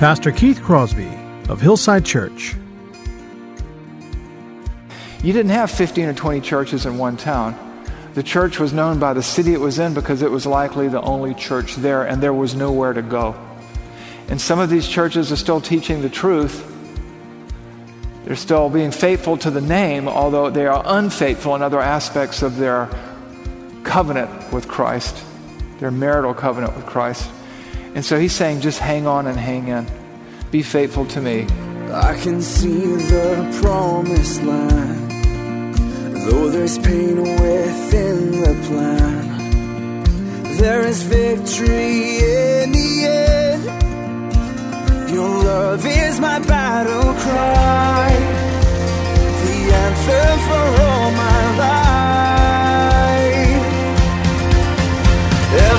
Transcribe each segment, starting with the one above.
Pastor Keith Crosby of Hillside Church. You didn't have 15 or 20 churches in one town. The church was known by the city it was in because it was likely the only church there, and there was nowhere to go. And some of these churches are still teaching the truth. They're still being faithful to the name, although they are unfaithful in other aspects of their covenant with Christ, their marital covenant with Christ. And so he's saying, just hang on and hang in. Be faithful to me. I can see the promised land, though there's pain within the plan. There is victory in the end. Your love is my battle cry, the answer for all my life.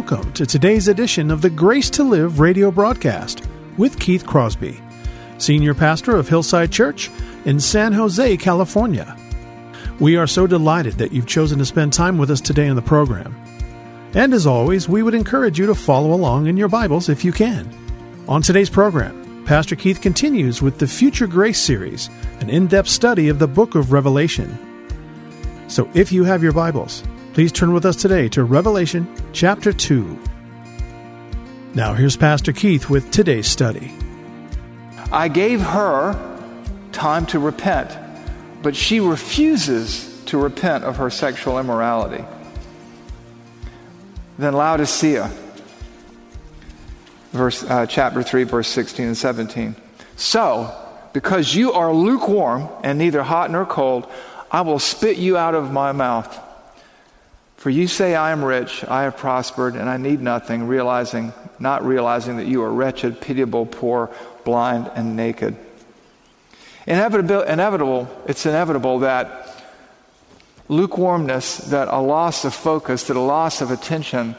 welcome to today's edition of the Grace to Live radio broadcast with Keith Crosby, Senior Pastor of Hillside Church in San Jose, California. We are so delighted that you've chosen to spend time with us today in the program. And as always, we would encourage you to follow along in your Bibles if you can. On today's program, Pastor Keith continues with the Future Grace series, an in depth study of the book of Revelation. So if you have your Bibles, please turn with us today to Revelation chapter 2. Now here's Pastor Keith with today's study. I gave her time to repent, but she refuses to repent of her sexual immorality. Then Laodicea, verse, uh, chapter 3, verse 16 and 17. So, because you are lukewarm and neither hot nor cold, I will spit you out of my mouth. For you say, I am rich, I have prospered, and I need nothing, realizing, not realizing that you are wretched, pitiable, poor, blind, and naked. Inevitable, inevitable, it's inevitable that lukewarmness, that a loss of focus, that a loss of attention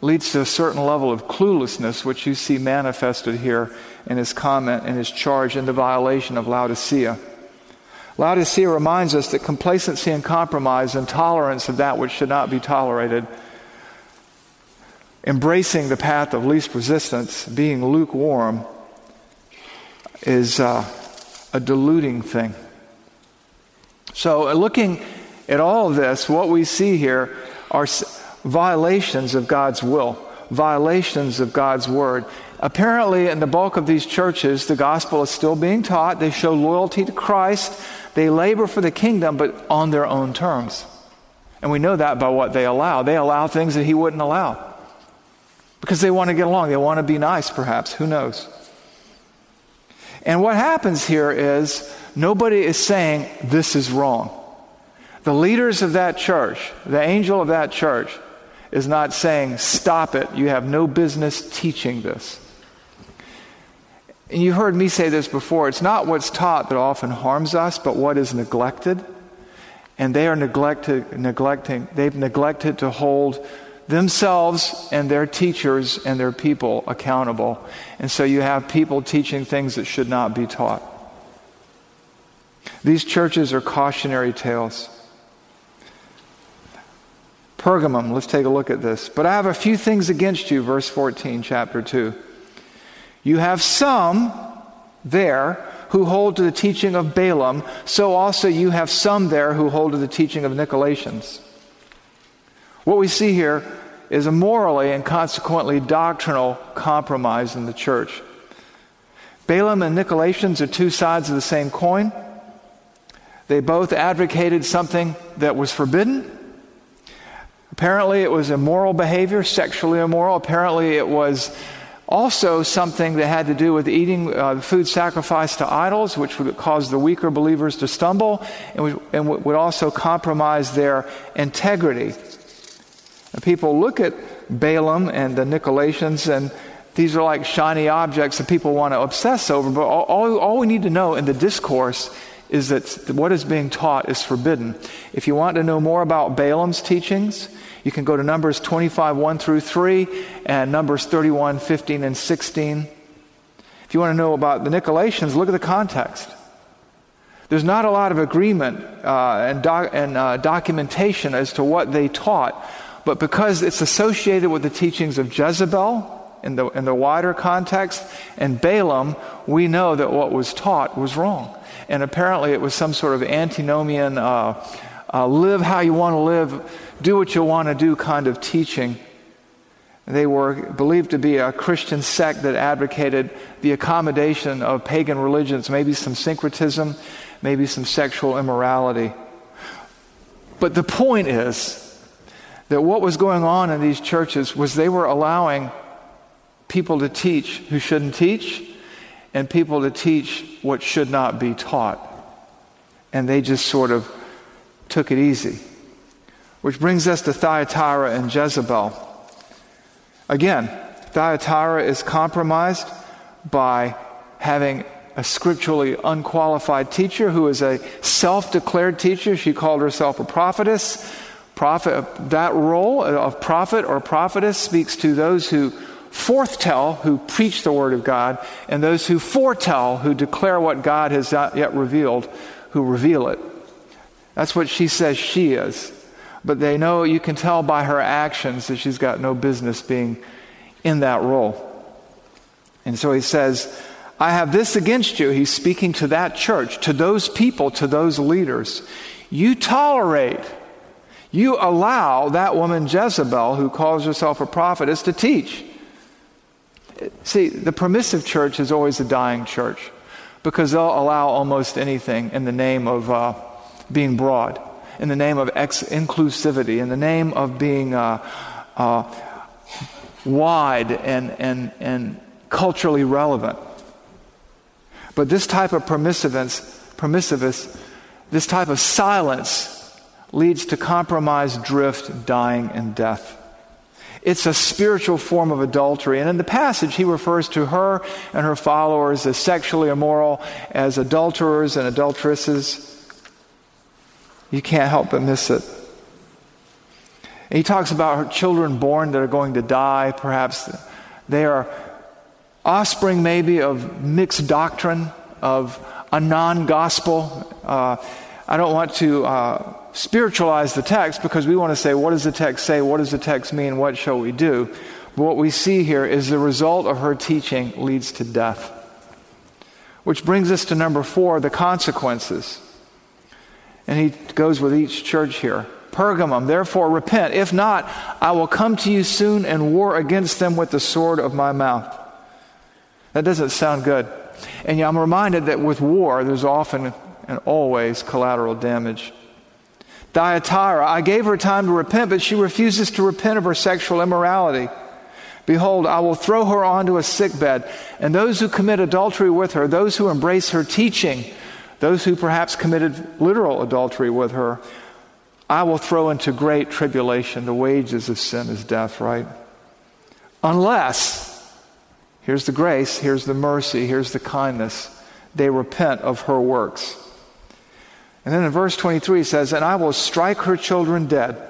leads to a certain level of cluelessness, which you see manifested here in his comment and his charge in the violation of Laodicea. Laodicea reminds us that complacency and compromise, and tolerance of that which should not be tolerated, embracing the path of least resistance, being lukewarm, is uh, a deluding thing. So, uh, looking at all of this, what we see here are violations of God's will, violations of God's word. Apparently, in the bulk of these churches, the gospel is still being taught. They show loyalty to Christ. They labor for the kingdom, but on their own terms. And we know that by what they allow. They allow things that He wouldn't allow. Because they want to get along. They want to be nice, perhaps. Who knows? And what happens here is nobody is saying this is wrong. The leaders of that church, the angel of that church, is not saying, stop it. You have no business teaching this. And you've heard me say this before. It's not what's taught that often harms us, but what is neglected. And they are neglected, neglecting, they've neglected to hold themselves and their teachers and their people accountable. And so you have people teaching things that should not be taught. These churches are cautionary tales. Pergamum, let's take a look at this. But I have a few things against you, verse 14, chapter 2. You have some there who hold to the teaching of Balaam, so also you have some there who hold to the teaching of Nicolaitans. What we see here is a morally and consequently doctrinal compromise in the church. Balaam and Nicolaitans are two sides of the same coin. They both advocated something that was forbidden. Apparently, it was immoral behavior, sexually immoral. Apparently, it was also something that had to do with eating uh, food sacrificed to idols, which would cause the weaker believers to stumble and would, and would also compromise their integrity. And people look at Balaam and the Nicolaitans, and these are like shiny objects that people want to obsess over. But all, all, all we need to know in the discourse is that what is being taught is forbidden. If you want to know more about Balaam's teachings, you can go to Numbers 25, 1 through 3, and Numbers 31, 15, and 16. If you want to know about the Nicolaitans, look at the context. There's not a lot of agreement uh, and, and uh, documentation as to what they taught, but because it's associated with the teachings of Jezebel in the, in the wider context and Balaam, we know that what was taught was wrong and apparently it was some sort of antinomian, uh, uh, live how you want to live, do what you want to do kind of teaching. They were believed to be a Christian sect that advocated the accommodation of pagan religions, maybe some syncretism, maybe some sexual immorality. But the point is that what was going on in these churches was they were allowing people to teach who shouldn't teach and people to teach what should not be taught. And they just sort of took it easy. Which brings us to Thyatira and Jezebel. Again, Thyatira is compromised by having a scripturally unqualified teacher who is a self declared teacher. She called herself a prophetess. Prophet, that role of prophet or prophetess speaks to those who forthtell who preach the word of God, and those who foretell who declare what God has not yet revealed, who reveal it. That's what she says she is. But they know, you can tell by her actions that she's got no business being in that role. And so he says, I have this against you. He's speaking to that church, to those people, to those leaders. You tolerate, you allow that woman Jezebel, who calls herself a prophetess, to teach. See, the permissive church is always a dying church because they'll allow almost anything in the name of uh, being broad, in the name of ex- inclusivity, in the name of being uh, uh, wide and, and, and culturally relevant. But this type of permissivance, permissivist, this type of silence leads to compromise, drift, dying, and death. It's a spiritual form of adultery. And in the passage, he refers to her and her followers as sexually immoral, as adulterers and adulteresses. You can't help but miss it. And he talks about her children born that are going to die. Perhaps they are offspring, maybe, of mixed doctrine, of a non gospel. Uh, I don't want to. Uh, spiritualize the text because we want to say, what does the text say? What does the text mean? What shall we do? But what we see here is the result of her teaching leads to death. Which brings us to number four the consequences. And he goes with each church here. Pergamum, therefore repent. If not, I will come to you soon and war against them with the sword of my mouth. That doesn't sound good. And I'm reminded that with war, there's often and always collateral damage. Thyatira, I gave her time to repent, but she refuses to repent of her sexual immorality. Behold, I will throw her onto a sickbed, and those who commit adultery with her, those who embrace her teaching, those who perhaps committed literal adultery with her, I will throw into great tribulation. The wages of sin is death, right? Unless, here's the grace, here's the mercy, here's the kindness, they repent of her works. And then in verse 23 he says, And I will strike her children dead.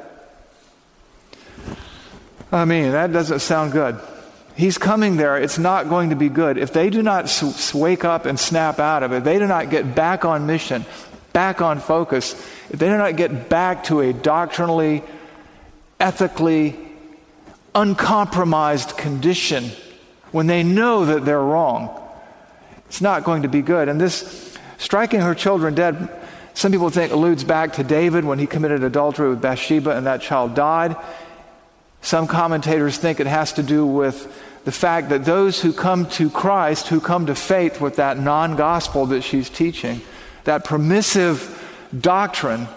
I mean, that doesn't sound good. He's coming there. It's not going to be good. If they do not wake up and snap out of it, they do not get back on mission, back on focus, if they do not get back to a doctrinally, ethically uncompromised condition when they know that they're wrong, it's not going to be good. And this striking her children dead some people think alludes back to David when he committed adultery with Bathsheba and that child died. Some commentators think it has to do with the fact that those who come to Christ, who come to faith with that non gospel that she's teaching, that permissive doctrine,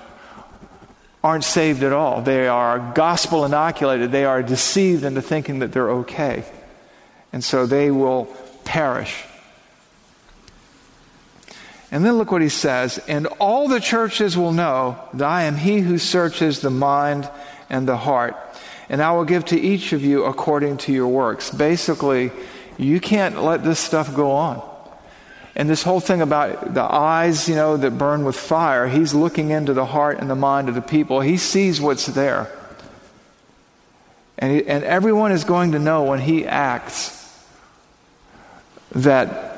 aren't saved at all. They are gospel inoculated. They are deceived into thinking that they're okay. And so they will perish. And then look what he says And all the churches will know that I am he who searches the mind and the heart. And I will give to each of you according to your works. Basically, you can't let this stuff go on. And this whole thing about the eyes, you know, that burn with fire, he's looking into the heart and the mind of the people. He sees what's there. And, he, and everyone is going to know when he acts that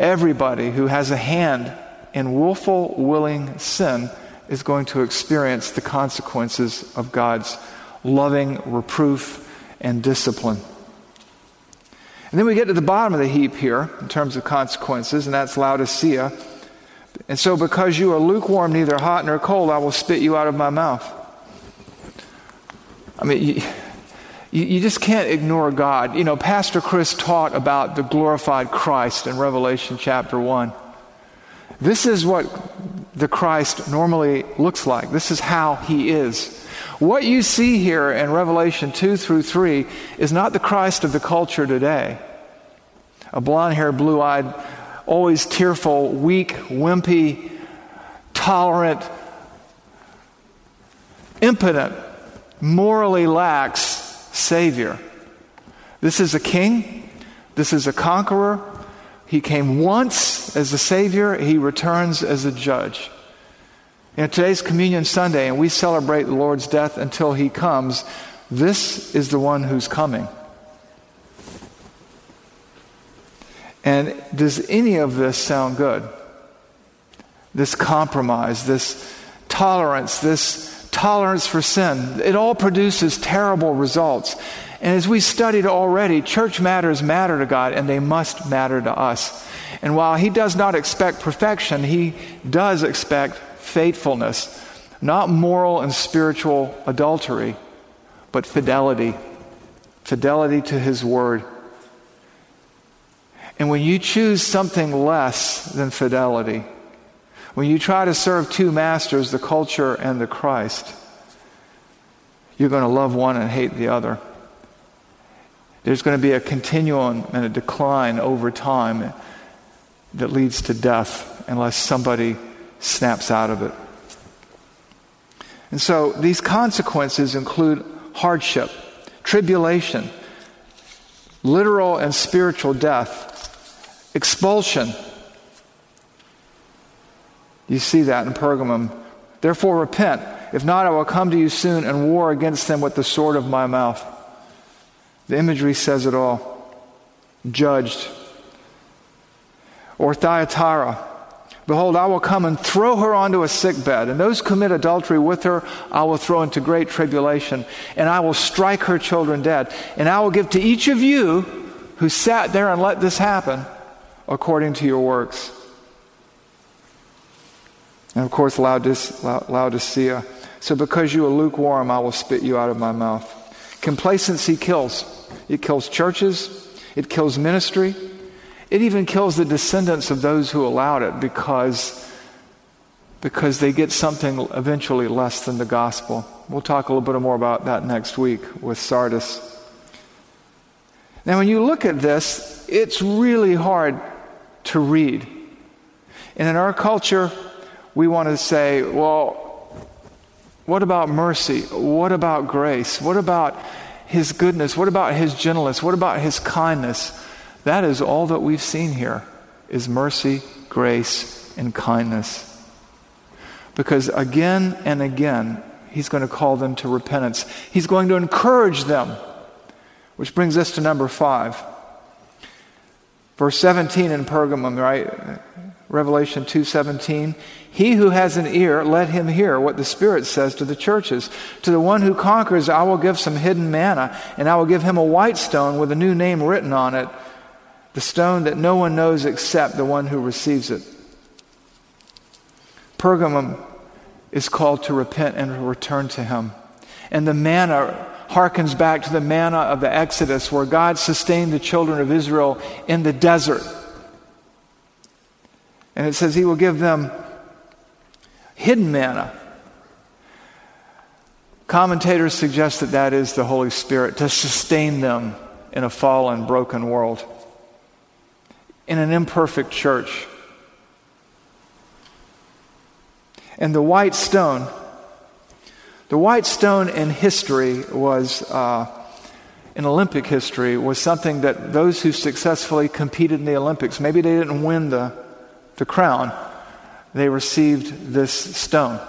everybody who has a hand in willful, willing sin is going to experience the consequences of God's loving reproof and discipline. And then we get to the bottom of the heap here in terms of consequences, and that's Laodicea. And so, because you are lukewarm, neither hot nor cold, I will spit you out of my mouth. I mean, you, you, just can't ignore God. You know, Pastor Chris taught about the glorified Christ in Revelation chapter 1. This is what the Christ normally looks like, this is how he is. What you see here in Revelation 2 through 3 is not the Christ of the culture today. A blonde haired, blue eyed, always tearful, weak, wimpy, tolerant, impotent, morally lax Savior. This is a king. This is a conqueror. He came once as a Savior, he returns as a judge. You know, today's Communion Sunday, and we celebrate the Lord's death until He comes. This is the one who's coming. And does any of this sound good? This compromise, this tolerance, this tolerance for sin, it all produces terrible results. And as we studied already, church matters matter to God and they must matter to us. And while He does not expect perfection, He does expect faithfulness, not moral and spiritual adultery, but fidelity. Fidelity to His Word. And when you choose something less than fidelity, when you try to serve two masters, the culture and the Christ, you're going to love one and hate the other. There's going to be a continuum and a decline over time that leads to death unless somebody snaps out of it. And so these consequences include hardship, tribulation, literal and spiritual death, expulsion. You see that in Pergamum. Therefore, repent. If not, I will come to you soon and war against them with the sword of my mouth. The imagery says it all. Judged. Or Thyatira. Behold, I will come and throw her onto a sick bed, and those commit adultery with her I will throw into great tribulation, and I will strike her children dead. And I will give to each of you who sat there and let this happen according to your works. And of course, Laodicea. So because you are lukewarm, I will spit you out of my mouth. Complacency kills. It kills churches, it kills ministry, it even kills the descendants of those who allowed it because, because they get something eventually less than the gospel. We'll talk a little bit more about that next week with Sardis. Now, when you look at this, it's really hard to read. And in our culture, we want to say, well, what about mercy? What about grace? What about his goodness? What about his gentleness? What about his kindness? That is all that we've seen here is mercy, grace, and kindness. Because again and again, he's going to call them to repentance. He's going to encourage them. Which brings us to number five. Verse 17 in Pergamum, right? Revelation 2:17, "He who has an ear, let him hear what the Spirit says to the churches. To the one who conquers, I will give some hidden manna, and I will give him a white stone with a new name written on it, the stone that no one knows except the one who receives it. Pergamum is called to repent and return to him. And the manna, harkens back to the manna of the Exodus, where God sustained the children of Israel in the desert. And it says He will give them hidden manna. Commentators suggest that that is the Holy Spirit to sustain them in a fallen, broken world, in an imperfect church. And the white stone, the white stone in history was, uh, in Olympic history, was something that those who successfully competed in the Olympics, maybe they didn't win the, the crown, they received this stone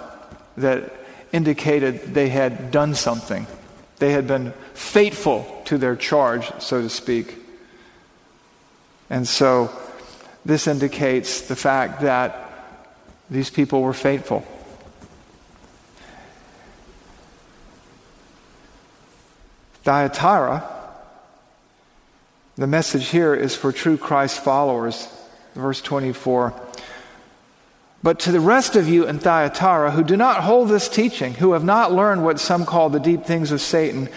that indicated they had done something. They had been faithful to their charge, so to speak. And so this indicates the fact that these people were faithful. Thyatira, the message here is for true Christ followers. Verse 24. But to the rest of you in Thyatira who do not hold this teaching, who have not learned what some call the deep things of Satan,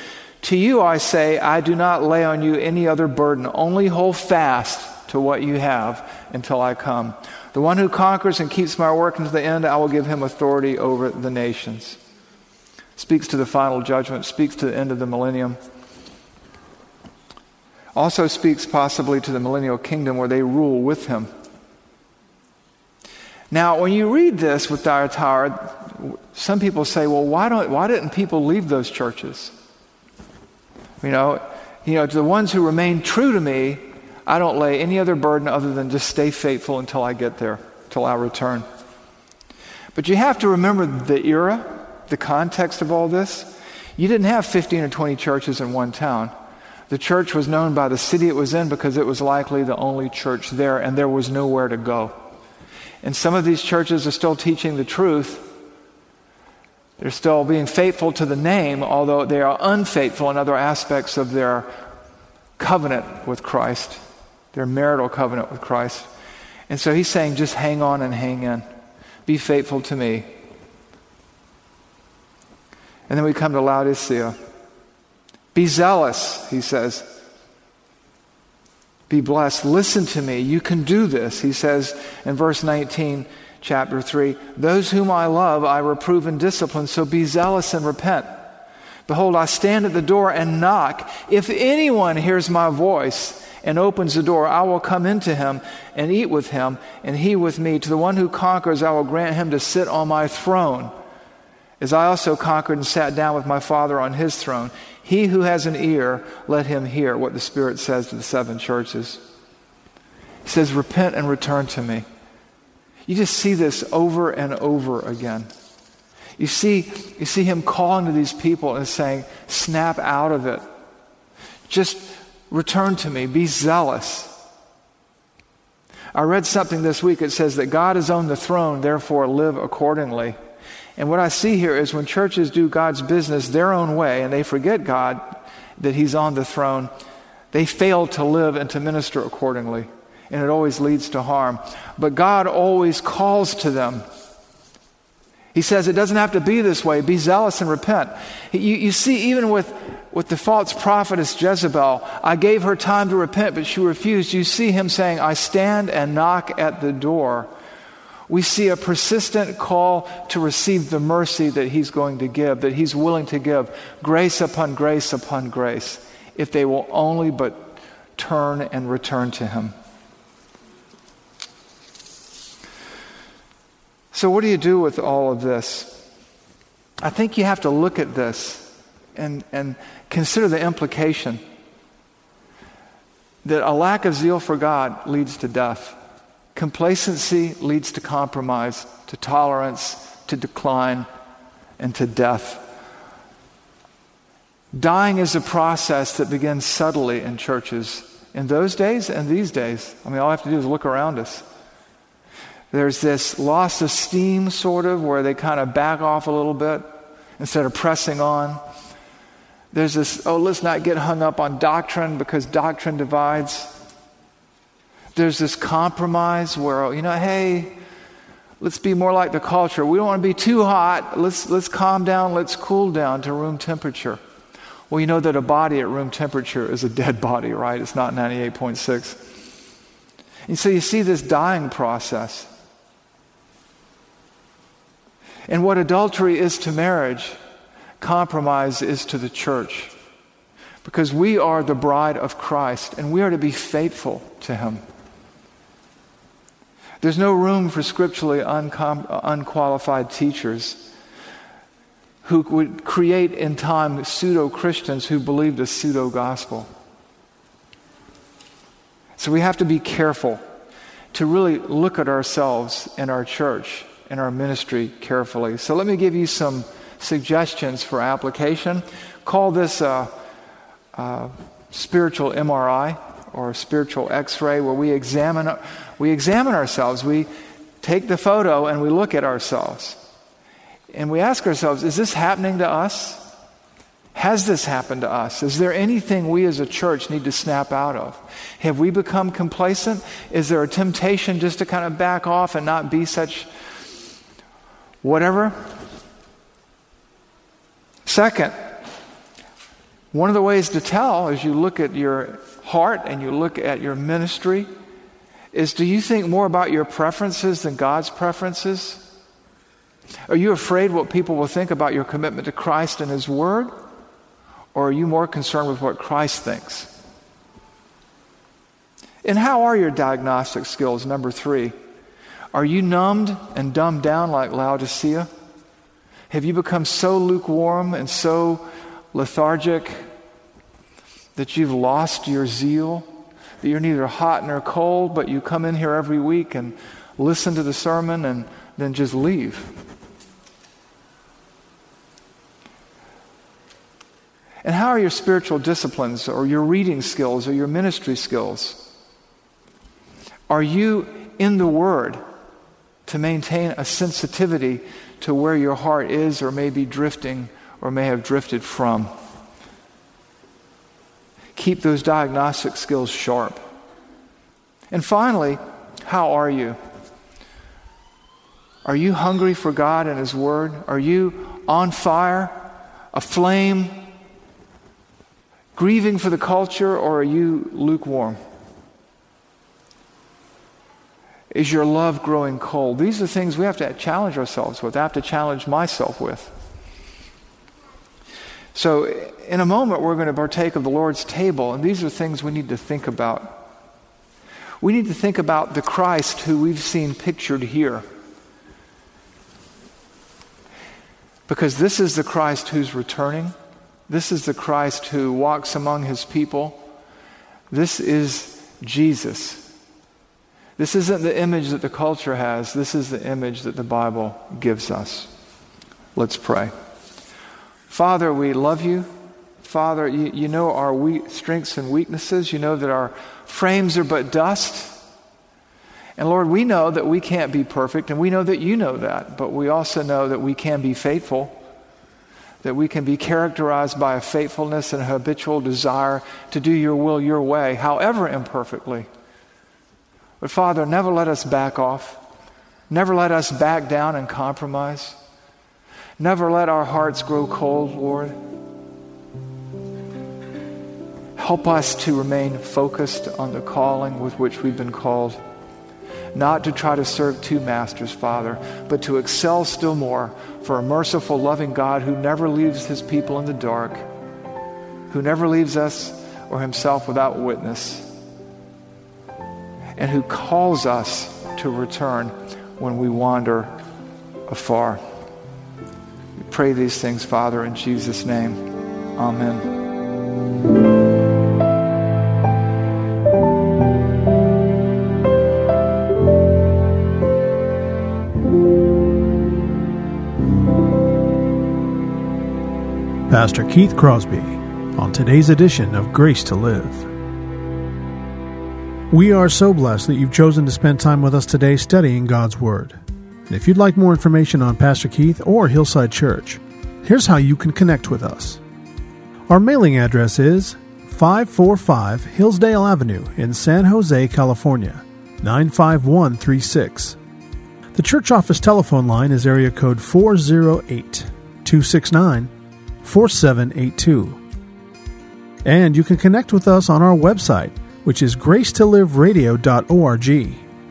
to you I say, I do not lay on you any other burden. Only hold fast to what you have until I come. The one who conquers and keeps my work unto the end, I will give him authority over the nations. Speaks to the final judgment, speaks to the end of the millennium. Also speaks possibly to the millennial kingdom where they rule with him. Now, when you read this with Thyatira, some people say, well, why, don't, why didn't people leave those churches? You know, you know, to the ones who remain true to me, I don't lay any other burden other than just stay faithful until I get there, until I return. But you have to remember the era, the context of all this. You didn't have 15 or 20 churches in one town. The church was known by the city it was in because it was likely the only church there, and there was nowhere to go. And some of these churches are still teaching the truth. They're still being faithful to the name, although they are unfaithful in other aspects of their covenant with Christ their marital covenant with Christ. And so he's saying, just hang on and hang in. Be faithful to me. And then we come to Laodicea. Be zealous, he says. Be blessed. Listen to me. You can do this. He says in verse 19, chapter 3 Those whom I love, I reprove and discipline, so be zealous and repent. Behold, I stand at the door and knock. If anyone hears my voice and opens the door, I will come into him and eat with him, and he with me. To the one who conquers, I will grant him to sit on my throne, as I also conquered and sat down with my Father on his throne. He who has an ear, let him hear what the Spirit says to the seven churches. He says, Repent and return to me. You just see this over and over again. You see, you see him calling to these people and saying, Snap out of it. Just Return to me. Be zealous. I read something this week. It says that God is on the throne, therefore live accordingly. And what I see here is when churches do God's business their own way and they forget God, that He's on the throne, they fail to live and to minister accordingly. And it always leads to harm. But God always calls to them. He says it doesn't have to be this way. Be zealous and repent. You, you see, even with with the false prophetess Jezebel. I gave her time to repent, but she refused. You see him saying, I stand and knock at the door. We see a persistent call to receive the mercy that he's going to give, that he's willing to give, grace upon grace upon grace, if they will only but turn and return to him. So, what do you do with all of this? I think you have to look at this and, and consider the implication that a lack of zeal for God leads to death. Complacency leads to compromise, to tolerance, to decline, and to death. Dying is a process that begins subtly in churches in those days and these days. I mean, all I have to do is look around us. There's this loss of steam, sort of, where they kind of back off a little bit instead of pressing on. There's this, oh, let's not get hung up on doctrine because doctrine divides. There's this compromise where, you know, hey, let's be more like the culture. We don't want to be too hot. Let's, let's calm down. Let's cool down to room temperature. Well, you know that a body at room temperature is a dead body, right? It's not 98.6. And so you see this dying process. And what adultery is to marriage, compromise is to the church. Because we are the bride of Christ and we are to be faithful to Him. There's no room for scripturally uncom- unqualified teachers who would create in time pseudo Christians who believed a pseudo gospel. So we have to be careful to really look at ourselves and our church and our ministry carefully. So let me give you some suggestions for application. Call this a, a spiritual MRI or a spiritual X-ray, where we examine we examine ourselves. We take the photo and we look at ourselves, and we ask ourselves: Is this happening to us? Has this happened to us? Is there anything we as a church need to snap out of? Have we become complacent? Is there a temptation just to kind of back off and not be such whatever? Second, one of the ways to tell as you look at your heart and you look at your ministry is do you think more about your preferences than God's preferences? Are you afraid what people will think about your commitment to Christ and His Word? Or are you more concerned with what Christ thinks? And how are your diagnostic skills? Number three. Are you numbed and dumbed down like Laodicea? Have you become so lukewarm and so lethargic that you've lost your zeal, that you're neither hot nor cold, but you come in here every week and listen to the sermon and then just leave. And how are your spiritual disciplines or your reading skills or your ministry skills? Are you in the Word to maintain a sensitivity to where your heart is or may be drifting or may have drifted from? Keep those diagnostic skills sharp. And finally, how are you? Are you hungry for God and His Word? Are you on fire, aflame, grieving for the culture, or are you lukewarm? Is your love growing cold? These are things we have to challenge ourselves with. I have to challenge myself with. So, in a moment, we're going to partake of the Lord's table, and these are things we need to think about. We need to think about the Christ who we've seen pictured here. Because this is the Christ who's returning. This is the Christ who walks among his people. This is Jesus. This isn't the image that the culture has, this is the image that the Bible gives us. Let's pray. Father, we love you. Father, you, you know our we- strengths and weaknesses. You know that our frames are but dust. And Lord, we know that we can't be perfect, and we know that you know that, but we also know that we can be faithful, that we can be characterized by a faithfulness and a habitual desire to do your will your way, however imperfectly. But Father, never let us back off, never let us back down and compromise. Never let our hearts grow cold, Lord. Help us to remain focused on the calling with which we've been called. Not to try to serve two masters, Father, but to excel still more for a merciful, loving God who never leaves his people in the dark, who never leaves us or himself without witness, and who calls us to return when we wander afar pray these things, Father, in Jesus' name. Amen. Pastor Keith Crosby on today's edition of Grace to Live. We are so blessed that you've chosen to spend time with us today studying God's Word. If you'd like more information on Pastor Keith or Hillside Church, here's how you can connect with us. Our mailing address is 545 Hillsdale Avenue in San Jose, California, 95136. The church office telephone line is area code 408 269 4782. And you can connect with us on our website, which is gracetoliveradio.org.